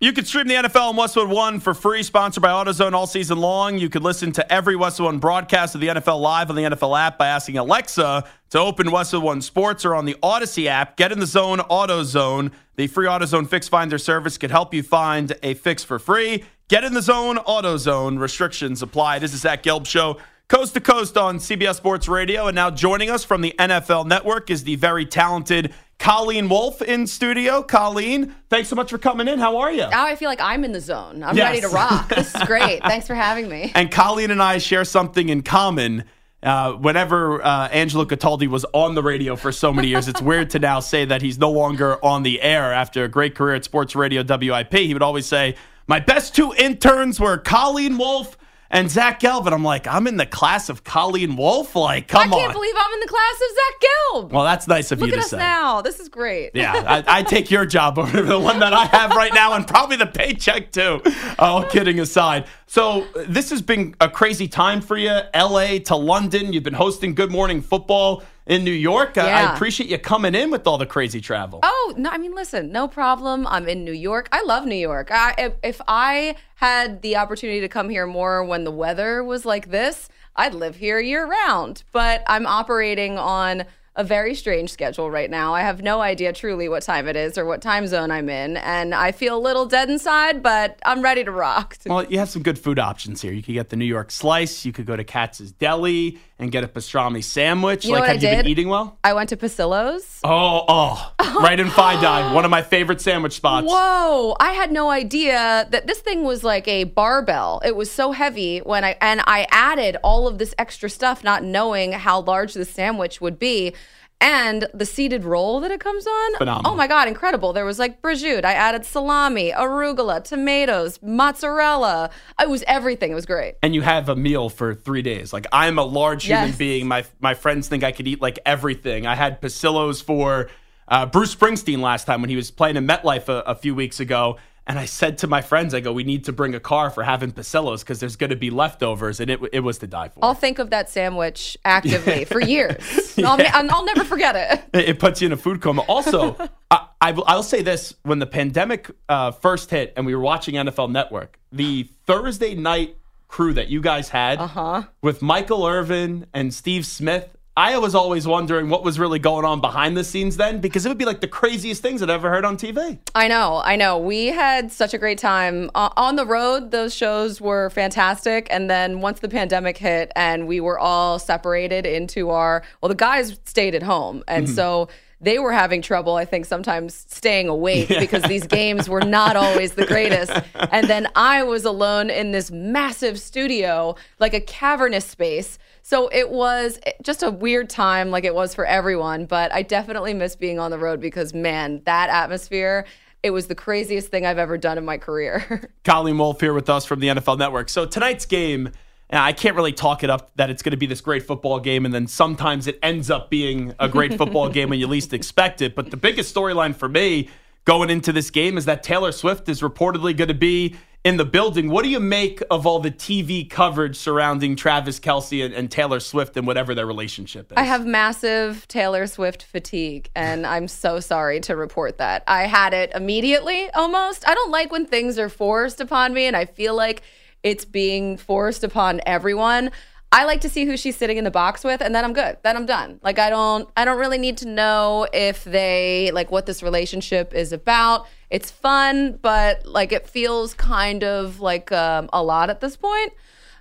You can stream the NFL on Westwood One for free, sponsored by AutoZone all season long. You could listen to every Westwood One broadcast of the NFL live on the NFL app by asking Alexa to open Westwood One Sports or on the Audacy app. Get in the zone, AutoZone. The free AutoZone Fix Finder service could help you find a fix for free. Get in the zone, AutoZone. Restrictions apply. This is Zach Gelb Show, coast to coast on CBS Sports Radio. And now joining us from the NFL Network is the very talented Colleen Wolfe in studio. Colleen, thanks so much for coming in. How are you? Now I feel like I'm in the zone. I'm Yes. ready to rock. This is great. Thanks for having me. And Colleen and I share something in common. Uh, whenever uh, Angelo Cataldi was on the radio for so many years, it's weird to now say that he's no longer on the air after a great career at Sports Radio WIP. He would always say, My best two interns were Colleen Wolfe and Zach Gelb. And I'm like, I'm in the class of Colleen Wolfe? Like, come on. I can't on. believe I'm in the class of Zach Gelb. well, that's nice of Look you at to us say. now. This is great. Yeah, I, I take your job over the one that I have right now, and probably the paycheck too. All kidding aside, so this has been a crazy time for you. L.A. to London. You've been hosting Good Morning Football in New York. I- I appreciate you coming in with all the crazy travel. Oh, no, I mean, listen, no problem. I'm in New York. I love New York. I, if, if I had the opportunity to come here more when the weather was like this, I'd live here year round. But I'm operating on a very strange schedule right now. I have no idea truly what time it is or what time zone I'm in. And I feel a little dead inside, but I'm ready to rock. Well, you have some good food options here. You could get the New York slice. You could go to Katz's Deli and get a pastrami sandwich. You like, have I you been eating well? I went to Pisillo's. Oh, oh, right in FiDi, one of my favorite sandwich spots. Whoa! I had no idea that this thing was like a barbell. It was so heavy when I and I added all of this extra stuff, not knowing how large the sandwich would be. And the seeded roll that it comes on. Phenomenal. Oh my God, incredible. There was like prosciutto. I added salami, arugula, tomatoes, mozzarella. It was everything. It was great. and you have a meal for three days. Like I'm a large human Yes. being. My my friends think I could eat like everything. I had Pisillos for uh, Bruce Springsteen last time when he was playing in MetLife a, a few weeks ago. And I said to my friends, I go, we need to bring a car for having Pisillos because there's going to be leftovers, and it it was to die for. I'll think of that sandwich actively for years. I'll, I'll never forget it. it puts you in a food coma. Also, I, I, will- I'll say this: when the pandemic uh, first hit and we were watching NFL Network, the Thursday night crew that you guys had Uh-huh. with Michael Irvin and Steve Smith. I was always wondering what was really going on behind the scenes then, because it would be like the craziest things I'd ever heard on TV. I know, I know. We had such a great time uh, on the road. Those shows were fantastic. And then once the pandemic hit and we were all separated into our, well, the guys stayed at home. And so they were having trouble, I think, sometimes staying awake because these games were not always the greatest. And then I was alone in this massive studio, like a cavernous space. So it was just a weird time, like it was for everyone. But I definitely miss being on the road because, man, that atmosphere, it was the craziest thing I've ever done in my career. Colleen Wolfe here with us from the NFL Network. So tonight's game, and I can't really talk it up that it's going to be this great football game, and then sometimes it ends up being a great football game when you least expect it. But the biggest storyline for me going into this game is that Taylor Swift is reportedly going to be in the building. What do you make of all the TV coverage surrounding Travis Kelce and, and Taylor Swift and whatever their relationship is? I have massive Taylor Swift fatigue, and I'm so sorry to report that. I had it immediately almost. I don't like when things are forced upon me, and I feel like it's being forced upon everyone. I like to see who she's sitting in the box with and then I'm good. Then I'm done. Like I don't I don't really need to know if they like what this relationship is about. It's fun, but like it feels kind of like um, a lot at this point.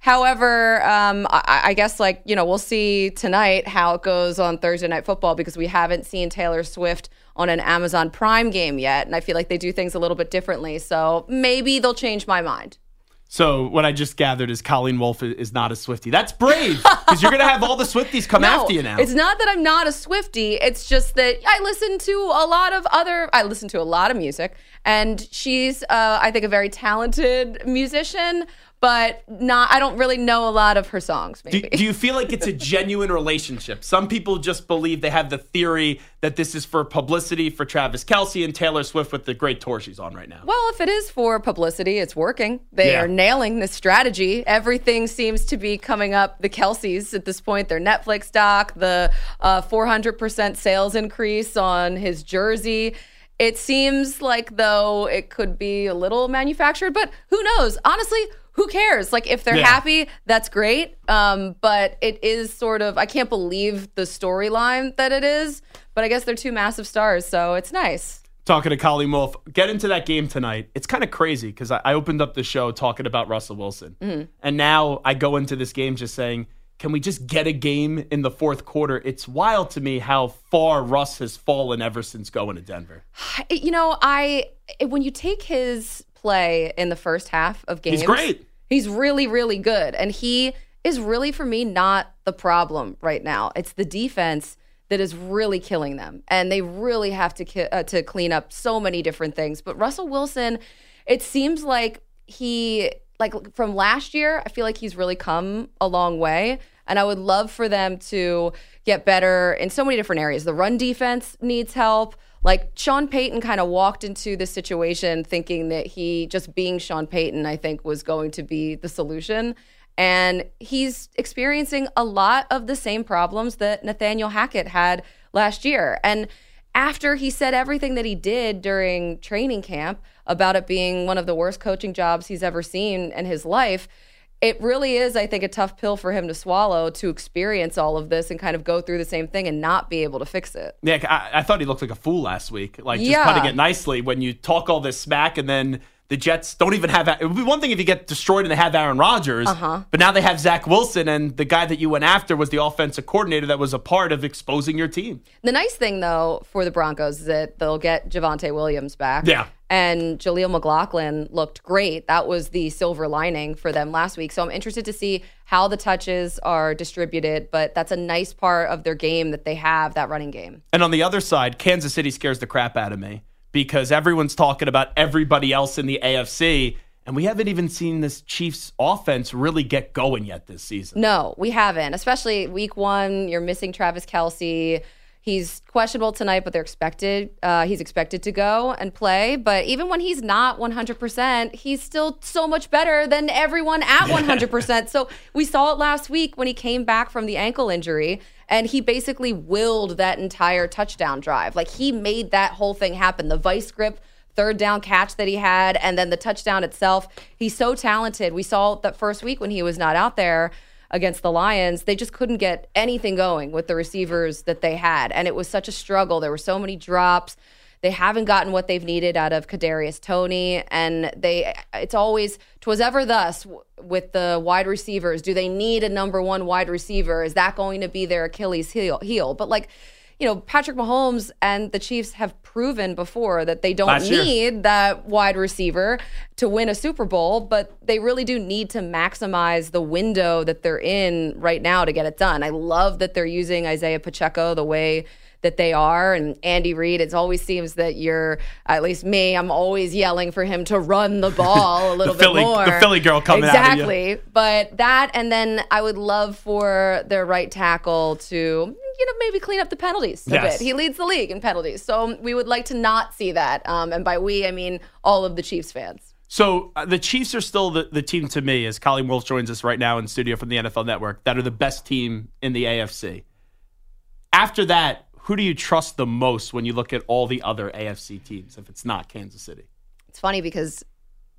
However, um, I, I, guess like you know we'll see tonight how it goes on Thursday Night Football because we haven't seen Taylor Swift on an Amazon Prime game yet, and I feel like they do things a little bit differently. So maybe they'll change my mind. So what I just gathered is Colleen Wolfe is not a Swifty. That's brave because you're going to have all the Swifties come no, after you now. It's not that I'm not a Swifty. It's just that I listen to a lot of other. I listen to a lot of music, and she's, uh, I think, a very talented musician but not I don't really know a lot of her songs maybe. Do, do, you feel like it's a genuine relationship? Some people just believe they have the theory that this is for publicity for Travis Kelce and Taylor Swift with the great tour she's on right now. Well, if it is for publicity, it's working. They yeah. are nailing the strategy. Everything seems to be coming up the Kelces at this point. Their Netflix doc, the uh, 400% sales increase on his jersey. It seems like though it could be a little manufactured, but who knows? Honestly, who cares? Like if they're yeah. happy, that's great. Um, but it is sort of I can't believe the storyline that it is. But I guess they're two massive stars, so it's nice. Talking to Colleen Wolfe, get into that game tonight. It's kind of crazy because I, I, opened up the show talking about Russell Wilson, mm-hmm. and now I go into this game just saying, "Can we just get a game in the fourth quarter?" It's wild to me how far Russ has fallen ever since going to Denver. You know, I when you take his play in the first half of games. He's great. He's really, really good. And he is really, for me, not the problem right now. It's the defense that is really killing them. And they really have to, ki- uh, to clean up so many different things. But Russell Wilson, it seems like he, like from last year, I feel like he's really come a long way. And I would love for them to get better in so many different areas. The run defense needs help. Like Sean Payton kind of walked into this situation thinking that he just being Sean Payton, I think, was going to be the solution. And he's experiencing a lot of the same problems that Nathaniel Hackett had last year. And after he said everything that he did during training camp about it being one of the worst coaching jobs he's ever seen in his life, it really is, I think, a tough pill for him to swallow to experience all of this and kind of go through the same thing and not be able to fix it. Yeah, I, I thought he looked like a fool last week, like just yeah. putting it nicely. When you talk all this smack and then the Jets don't even have. It would be one thing if you get destroyed and they have Aaron Rodgers, uh-huh. but now they have Zach Wilson, and the guy that you went after was the offensive coordinator that was a part of exposing your team. The nice thing, though, for the Broncos is that they'll get Javonte Williams back. Yeah and Jaleel McLaughlin looked great. That was the silver lining for them last week. So I'm interested to see how the touches are distributed, but that's a nice part of their game that they have that running game. And on the other side, Kansas City scares the crap out of me because everyone's talking about everybody else in the AFC. And we haven't even seen this Chiefs offense really get going yet this season. No, we haven't. Especially week one, you're missing Travis Kelce. He's questionable tonight, but they're expected. Uh, he's expected to go and play. But even when he's not 100%, he's still so much better than everyone at 100%. so we saw it last week when he came back from the ankle injury, and he basically willed that entire touchdown drive. Like he made that whole thing happen. The vice grip third down catch that he had, and then the touchdown itself. He's so talented. We saw that first week when he was not out there against the Lions, they just couldn't get anything going with the receivers that they had. And it was such a struggle. There were so many drops. They haven't gotten what they've needed out of Kadarius Toney, and they. It's always twas ever thus with the wide receivers. Do they need a number one wide receiver? Is that going to be their Achilles heel? heel? But like you know, Patrick Mahomes and the Chiefs have proven before that they don't need that wide receiver to win a Super Bowl, but they really do need to maximize the window that they're in right now to get it done. I love that they're using Isaiah Pacheco the way that they are. And Andy Reid, it always seems that you're, at least me, I'm always yelling for him to run the ball a little bit Philly, more. The Philly girl coming exactly. But that, and then I would love for their right tackle to you know, maybe clean up the penalties a yes. bit. He leads the league in penalties. So we would like to not see that. Um, and by we, I mean all of the Chiefs fans. So uh, the Chiefs are still the, the team to me, as Colleen Wolfe joins us right now in studio from the NFL Network, that are the best team in the AFC. After that, who do you trust the most when you look at all the other AFC teams if it's not Kansas City? It's funny because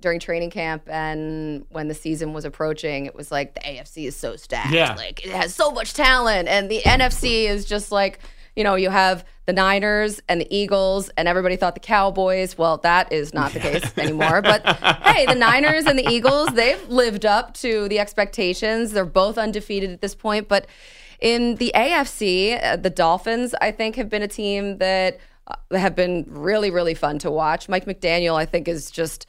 during training camp and when the season was approaching, it was like the AFC is so stacked. Yeah. Like it has so much talent. And the NFC is just like, you know, you have the Niners and the Eagles, and everybody thought the Cowboys. Well, that is not the case anymore. But hey, the Niners and the Eagles, they've lived up to the expectations. They're both undefeated at this point. But in the AFC, uh, the Dolphins, I think, have been a team that uh, have been really, really fun to watch. Mike McDaniel, I think, is just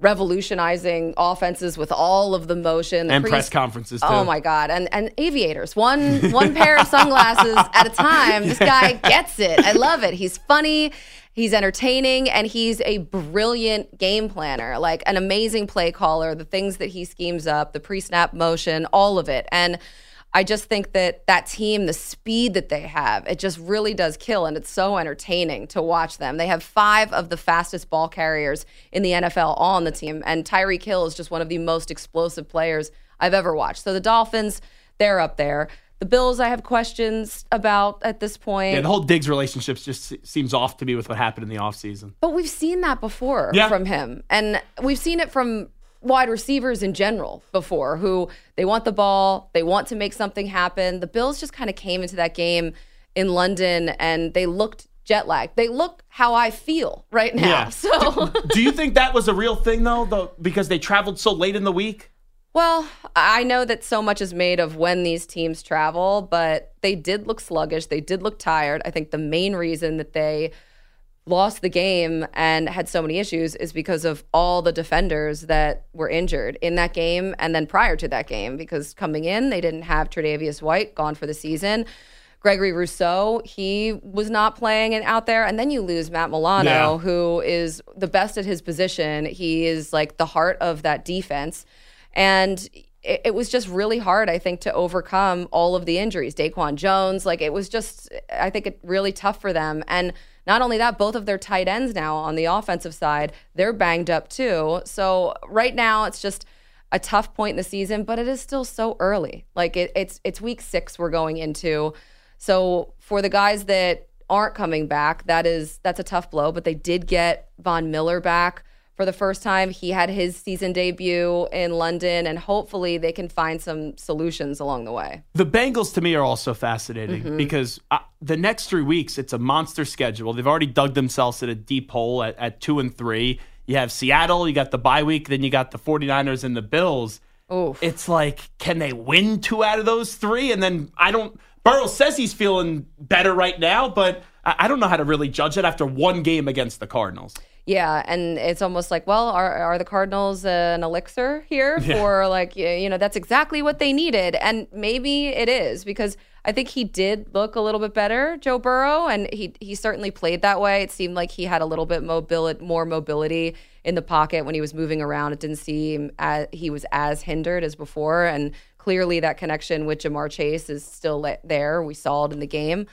revolutionizing offenses with all of the motion the And pre- press conferences, too. Oh my god! And and aviators, one one pair of sunglasses at a time. This guy gets it. I love it. He's funny. He's entertaining and he's a brilliant game planner, like an amazing play caller, the things that he schemes up, the pre snap motion, all of it. And I just think that that team, the speed that they have, it just really does kill. And it's so entertaining to watch them. They have five of the fastest ball carriers in the NFL on the team. And Tyreek Hill is just one of the most explosive players I've ever watched. So the Dolphins, they're up there. The Bills, I have questions about at this point. Yeah, the whole Diggs relationship just seems off to me with what happened in the offseason. But we've seen that before Yeah. from him. And we've seen it from wide receivers in general before who they want the ball, they want to make something happen. The Bills just kind of came into that game in London and they looked jet lagged. They look how I feel right now. Yeah. So Do you think that was a real thing, though, though because they traveled so late in the week? Well, I know that so much is made of when these teams travel, but they did look sluggish. They did look tired. I think the main reason that they lost the game and had so many issues is because of all the defenders that were injured in that game and then prior to that game because coming in they didn't have Tre'Davious White gone for the season. Gregory Rousseau, he was not playing and out there. And then you lose Matt Milano, Yeah. who is the best at his position. He is like the heart of that defense. And it, it was just really hard, I think, to overcome all of the injuries. DaQuan Jones, like it was just, I think, it really tough for them. And not only that, both of their tight ends now on the offensive side, they're banged up too. So right now, it's just a tough point in the season, but it is still so early. Like it, it's it's week six we're going into. So for the guys that aren't coming back, that is that's a tough blow. But they did get Von Miller back for the first time. He had his season debut in London, and hopefully they can find some solutions along the way. The Bengals to me are also fascinating Mm-hmm. because uh, the next three weeks it's a monster schedule. They've already dug themselves in a deep hole at, at two and three. You have Seattle, you got the bye week, then you got the 49ers and the Bills. Oof. It's like, can they win two out of those three? And then I don't. Burrow says he's feeling better right now, but I, I don't know how to really judge it after one game against the Cardinals. Yeah, and it's almost like, well, are are the Cardinals an elixir here for like you know that's exactly what they needed, and maybe it is because I think he did look a little bit better, Joe Burrow, and he he certainly played that way. It seemed like he had a little bit mobility, more mobility in the pocket when he was moving around. It didn't seem as, he was as hindered as before, and clearly that connection with Ja'Marr Chase is still there. We saw it in the game.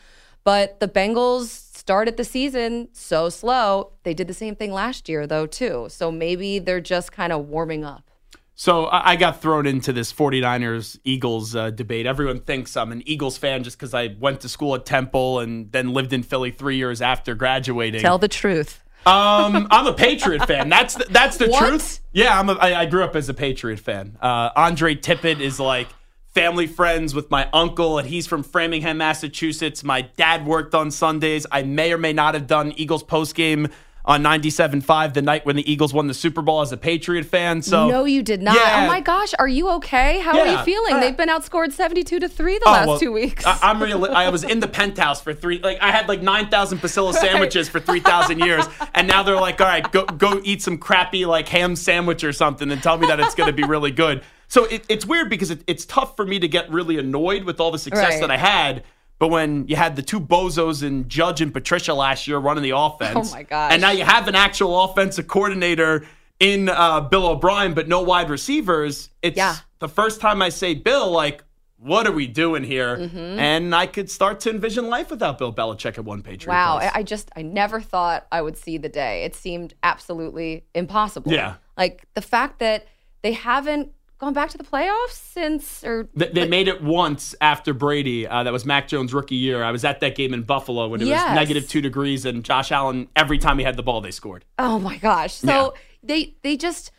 But the Bengals started the season so slow. They did the same thing last year, though, too. So maybe they're just kind of warming up. So I got thrown into this 49ers Eagles uh, debate. Everyone thinks I'm an Eagles fan just because I went to school at Temple and then lived in Philly three years after graduating. Tell the truth. Um, I'm a Patriot fan. That's the, that's the What? truth. Yeah, I'm. A, I, I grew up as a Patriot fan. Uh, Andre Tippett is like family friends with my uncle, and he's from Framingham, Massachusetts. My dad worked on Sundays. I may or may not have done Eagles post game on 97.5 the night when the Eagles won the Super Bowl as a Patriot fan. So no, you did not. Yeah. Oh my gosh, are you okay? How are you feeling? Uh, They've been outscored seventy-two to three the Oh, last well, two weeks. I, I'm real. I was in the penthouse for three. Like I had like nine thousand Pisillo sandwiches for three thousand years, and now they're like, all right, go go eat some crappy like ham sandwich or something, and tell me that it's going to be really good. So it, it's weird because it, it's tough for me to get really annoyed with all the success Right. that I had. But when you had the two bozos and Judge and Patricia last year running the offense, Oh my gosh. and now you have an actual offensive coordinator in uh, Bill O'Brien, but no wide receivers. It's Yeah. the first time I say Bill, like, what are we doing here? Mm-hmm. And I could start to envision life without Bill Belichick at one Patriot. Wow. I I just I never thought I would see the day. It seemed absolutely impossible. Yeah. like the fact that they haven't gone back to the playoffs since or They, they made it once after Brady. Uh, that was Mac Jones' rookie year. I was at that game in Buffalo when it Yes. was negative two degrees, and Josh Allen, every time he had the ball, they scored. Oh my gosh. So Yeah. they they just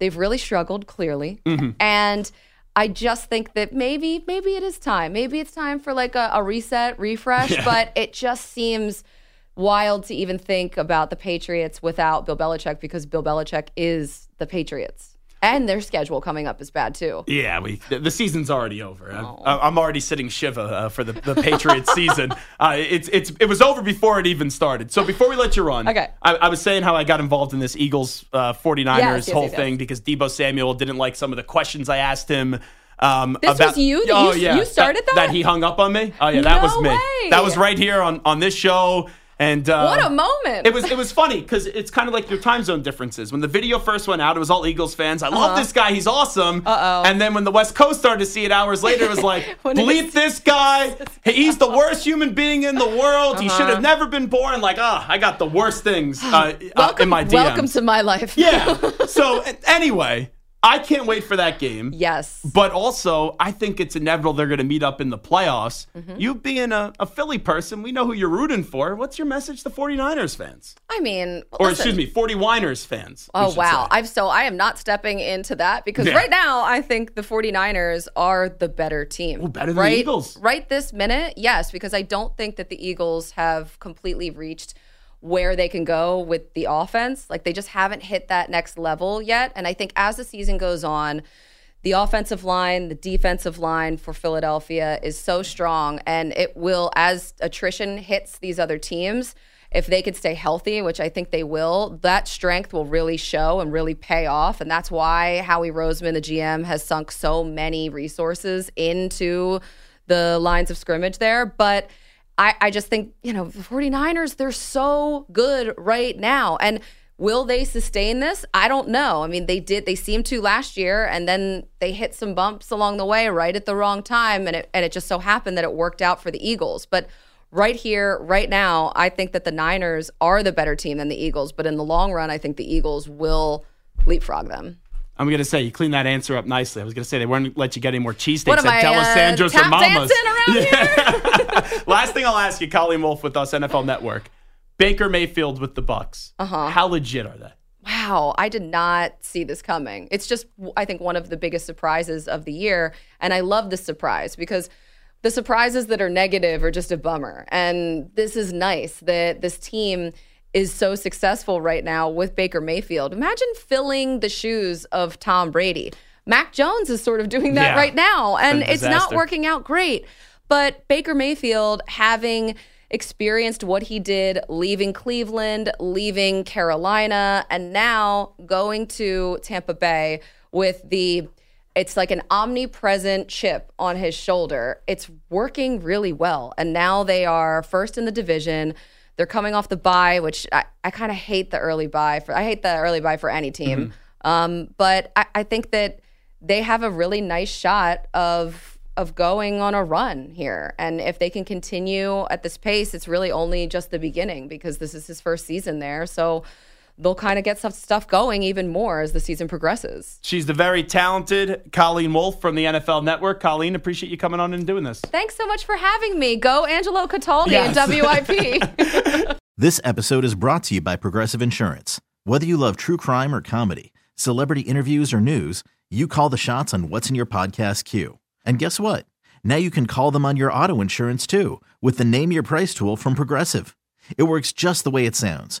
They've really struggled, clearly. Mm-hmm. And I just think that maybe, maybe it is time. Maybe it's time for like a, a reset, refresh, but it just seems wild to even think about the Patriots without Bill Belichick because Bill Belichick is the Patriots. And their schedule coming up is bad too. Yeah, we the, the season's already over. I'm, I'm already sitting shiva uh, for the, the Patriots season. Uh, it's it's it was over before it even started. So before we let you run, Okay. I, I was saying how I got involved in this Eagles uh, 49ers Yes, yes, whole yes, thing because Deebo Samuel didn't like some of the questions I asked him. Um, This was you? That oh, you- yeah, you started that? That he hung up on me. Oh yeah, that No was me. way. That was right here on on this show. And uh, What a moment. It was it was funny because it's kind of like your time zone differences. When the video first went out, it was all Eagles fans. I love this guy; he's awesome. Uh-huh. Uh-oh. And then when the West Coast started to see it hours later, it was like, bleep this guy. He's the worst human being in the world. He Uh-huh. should have never been born. Like, ah, I got the worst things uh, uh, welcome, in my DMs. welcome to my life. yeah. So anyway, I can't wait for that game. yes. But also, I think it's inevitable they're going to meet up in the playoffs. Mm-hmm. You being a, a Philly person, we know who you're rooting for. What's your message to 49ers fans? I mean, Or listen. excuse me, 40winers fans. Oh wow. say. I've so I am not stepping into that because Yeah. right now I think the 49ers are the better team. Oh, better than the Eagles. Right this minute, yes, because I don't think that the Eagles have completely reached where they can go with the offense. Like they just haven't hit that next level yet. And I think as the season goes on, the offensive line, the defensive line for Philadelphia is so strong, and it will, as attrition hits these other teams, if they could stay healthy, which I think they will, that strength will really show and really pay off. And that's why Howie Roseman, the GM, has sunk so many resources into the lines of scrimmage there. But I, I just think, you know, the 49ers, they're so good right now. And will they sustain this? I don't know. I mean, they did, they seemed to last year, and then they hit some bumps along the way right at the wrong time. And it, and it just so happened that it worked out for the Eagles. But right here, right now, I think that the Niners are the better team than the Eagles. But in the long run, I think the Eagles will leapfrog them. I'm going to say, you cleaned that answer up nicely. I was going to say, they weren't let you get any more cheesesteaks at I, uh, or Mama's. here? Last thing I'll ask you, Colleen Wolfe with us, NFL Network. Baker Mayfield with the Bucs. Uh-huh. How legit are they? Wow, I did not see this coming. It's just, I think, one of the biggest surprises of the year. And I love this surprise because the surprises that are negative are just a bummer. And this is nice that this team is so successful right now with Baker Mayfield. Imagine filling the shoes of Tom Brady. Mac Jones is sort of doing that Yeah. right now, and a it's not working out great. But Baker Mayfield having experienced what he did leaving Cleveland, leaving Carolina, and now going to Tampa Bay with the it's like an omnipresent chip on his shoulder. It's working really well. And now they are first in the division. They're coming off the bye, which I, I kind of hate the early bye for I hate the early bye for any team. Um, but I, I think that they have a really nice shot of of going on a run here. And if they can continue at this pace, it's really only just the beginning because this is his first season there. So they'll kind of get some stuff going even more as the season progresses. She's the very talented Colleen Wolfe from the NFL Network. Colleen, appreciate you coming on and doing this. Thanks so much for having me. Go Angelo Cataldi Yes. and WIP. This episode is brought to you by Progressive Insurance. Whether you love true crime or comedy, celebrity interviews or news, you call the shots on what's in your podcast queue. And guess what? Now you can call them on your auto insurance too with the Name Your Price tool from Progressive. It works just the way it sounds.